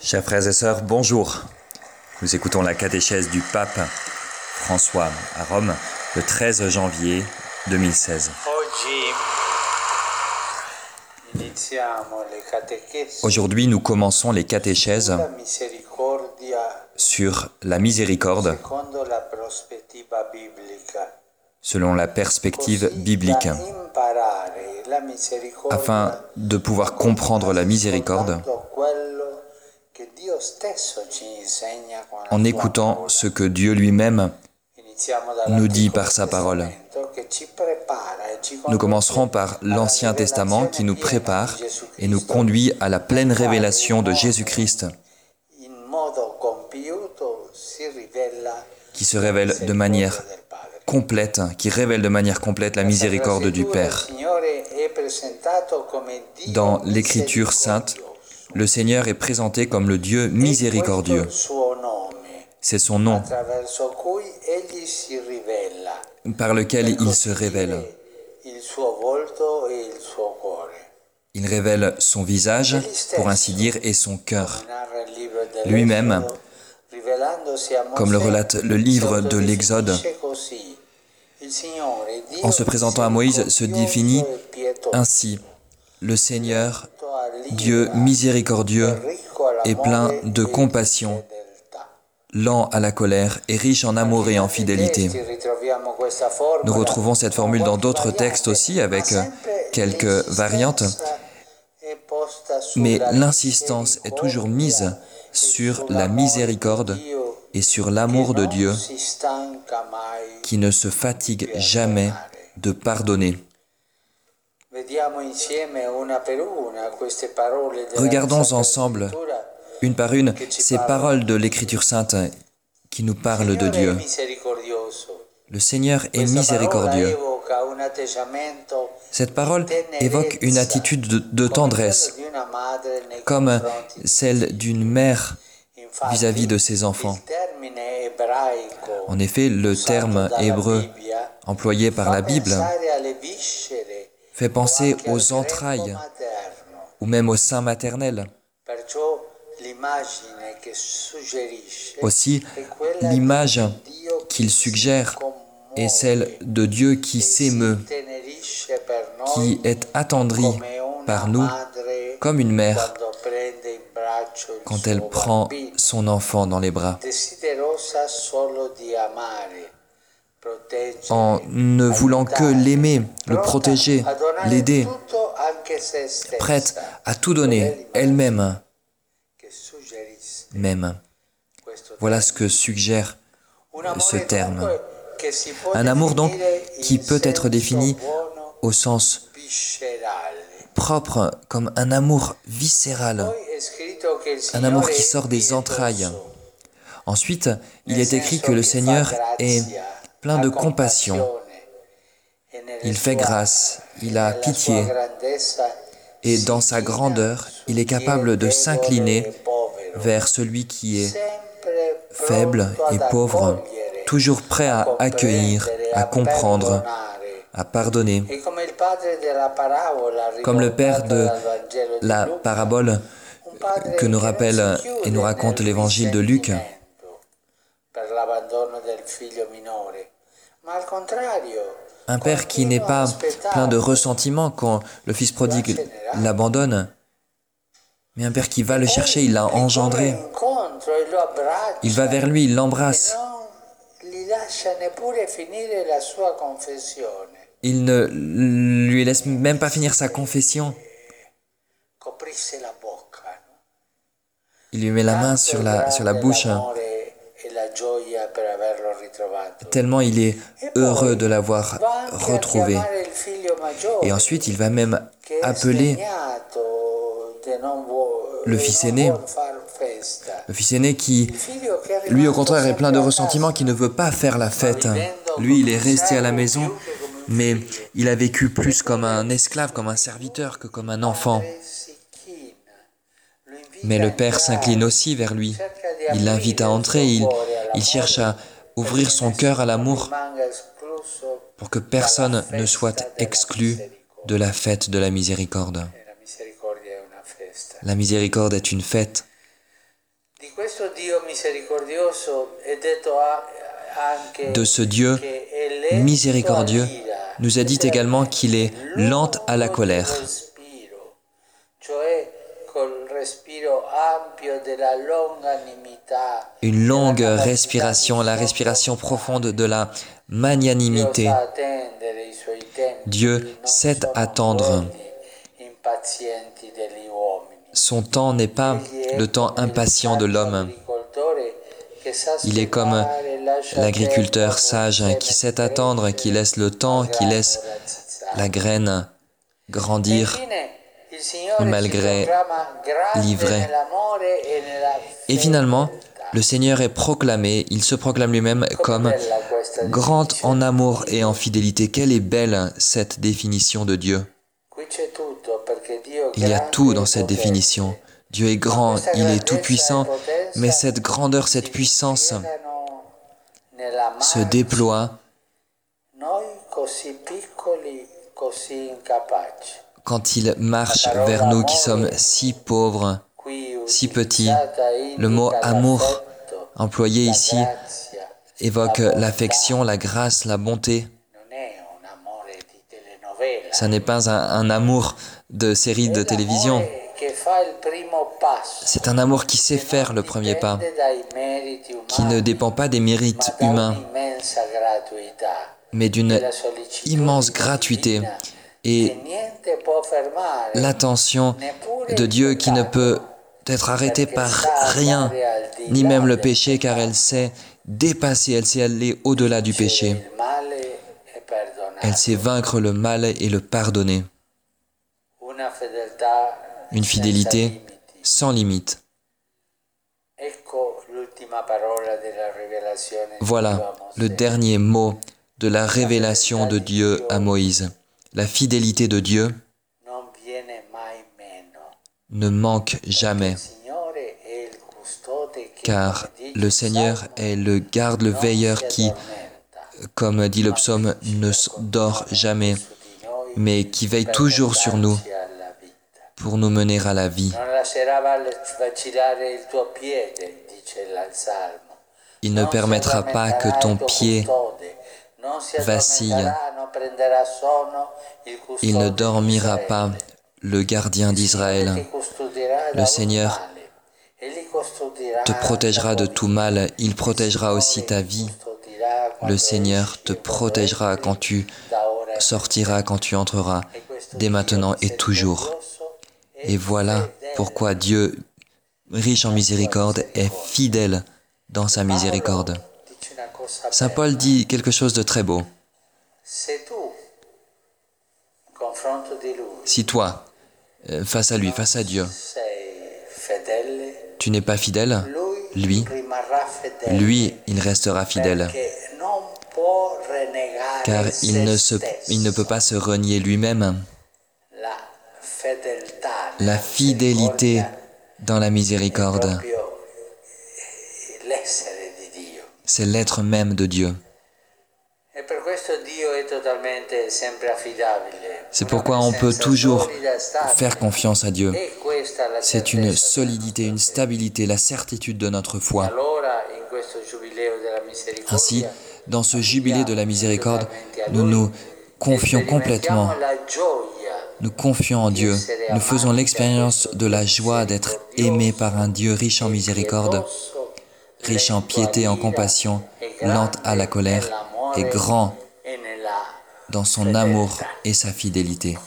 Chers frères et sœurs, bonjour. Nous écoutons la catéchèse du pape François à Rome le 13 janvier 2016. Oggi iniziamo le catechesi Aujourd'hui, nous commençons les catéchèses sur la miséricorde selon la perspective biblique, afin de pouvoir comprendre la miséricorde. En écoutant ce que Dieu lui-même nous dit par sa parole. Nous commencerons par l'Ancien Testament qui nous prépare et nous conduit à la pleine révélation de Jésus-Christ, qui se révèle de manière complète, qui révèle de manière complète la miséricorde du Père. Dans l'Écriture sainte, le Seigneur est présenté comme le Dieu miséricordieux. C'est son nom par lequel il se révèle. Il révèle son visage, pour ainsi dire, et son cœur. Lui-même, comme le relate le livre de l'Exode, en se présentant à Moïse, se définit ainsi le Seigneur, Dieu miséricordieux et plein de compassion, lent à la colère et riche en amour et en fidélité. Nous retrouvons cette formule dans d'autres textes aussi avec quelques variantes, mais l'insistance est toujours mise sur la miséricorde et sur l'amour de Dieu qui ne se fatigue jamais de pardonner. Regardons ensemble, une par une, ces paroles de l'Écriture sainte qui nous parlent de Dieu. Le Seigneur est miséricordieux. Cette parole évoque une attitude de, de tendresse, comme celle d'une mère vis-à-vis de ses enfants. En effet, le terme hébreu employé par la Bible fait penser aux entrailles ou même au sein maternel. Aussi, l'image qu'il suggère est celle de Dieu qui s'émeut, qui est attendri par nous comme une mère quand elle prend son enfant dans les bras. En ne voulant que l'aimer, le protéger, l'aider, prête à tout donner, elle-même, même. Voilà ce que suggère ce terme. Un amour donc qui peut être défini au sens propre comme un amour viscéral, un amour qui sort des entrailles. Ensuite, il est écrit que le Seigneur est plein de compassion. Il fait grâce, il a pitié, et dans sa grandeur, il est capable de s'incliner vers celui qui est faible et pauvre, toujours prêt à accueillir, à comprendre, à pardonner. Comme le Père de la parabole que nous rappelle et nous raconte l'évangile de Luc, un père qui n'est pas plein de ressentiment quand le fils prodigue l'abandonne, mais un père qui va le chercher, il l'a engendré. Il va vers lui, il l'embrasse. Il ne lui laisse même pas finir sa confession. Il lui met la main sur la, sur la bouche, tellement il est heureux de l'avoir retrouvé. Et ensuite, il va même appeler le fils aîné, le fils aîné qui, lui au contraire, est plein de ressentiment, qui ne veut pas faire la fête. Lui, il est resté à la maison, mais il a vécu plus comme un esclave, comme un serviteur que comme un enfant. Mais le Père s'incline aussi vers lui. Il l'invite à entrer, il, il cherche à ouvrir son cœur à l'amour pour que personne ne soit exclu de la fête de la miséricorde. La miséricorde est une fête. De ce Dieu miséricordieux, nous a dit également qu'il est lent à la colère. Une longue respiration, la respiration profonde de la magnanimité. Dieu sait attendre. Son temps n'est pas le temps impatient de l'homme. Il est comme l'agriculteur sage qui sait attendre, qui laisse le temps, qui laisse la graine grandir malgré l'ivraie. Et finalement, le Seigneur est proclamé, il se proclame lui-même comme grand en amour et en fidélité. Quelle est belle cette définition de Dieu. Il y a tout dans cette définition. Dieu est grand, il est tout-puissant, mais cette grandeur, cette puissance se déploie quand il marche vers nous qui sommes si pauvres, si petits. Le mot amour employé ici évoque l'affection, la grâce, la bonté. Ce n'est pas un, amour de série de télévision. C'est un amour qui sait faire le premier pas, qui ne dépend pas des mérites humains, mais d'une immense gratuité et l'attention de Dieu qui ne peut être arrêtée par rien, ni même le péché, car elle sait dépasser, elle sait aller au-delà du péché. Elle sait vaincre le mal et le pardonner. Une fidélité sans limite. Voilà le dernier mot de la révélation de Dieu à Moïse. La fidélité de Dieu ne manque jamais, car le Seigneur est le garde, le veilleur qui, comme dit le psaume, ne dort jamais, mais qui veille toujours sur nous pour nous mener à la vie. Il ne permettra pas que ton pied vacille. Il ne dormira pas, le gardien d'Israël. Le Seigneur te protégera de tout mal, il protégera aussi ta vie. Le Seigneur te protégera quand tu sortiras, quand tu entreras, dès maintenant et toujours. Et voilà pourquoi Dieu, riche en miséricorde, est fidèle dans sa miséricorde. Saint Paul dit quelque chose de très beau. Si toi, face à lui, face à Dieu, tu n'es pas fidèle, lui, lui, il restera fidèle. Car il ne, se, il ne peut pas se renier lui-même. La fidélité dans la miséricorde, c'est l'être même de Dieu. C'est pourquoi on peut toujours faire confiance à Dieu. C'est une solidité, une stabilité, la certitude de notre foi. Ainsi, dans ce jubilé de la miséricorde, nous nous confions complètement. Nous confions en Dieu. Nous faisons l'expérience de la joie d'être aimés par un Dieu riche en miséricorde, riche en piété, en compassion, lente à la colère et grand dans son amour et sa fidélité.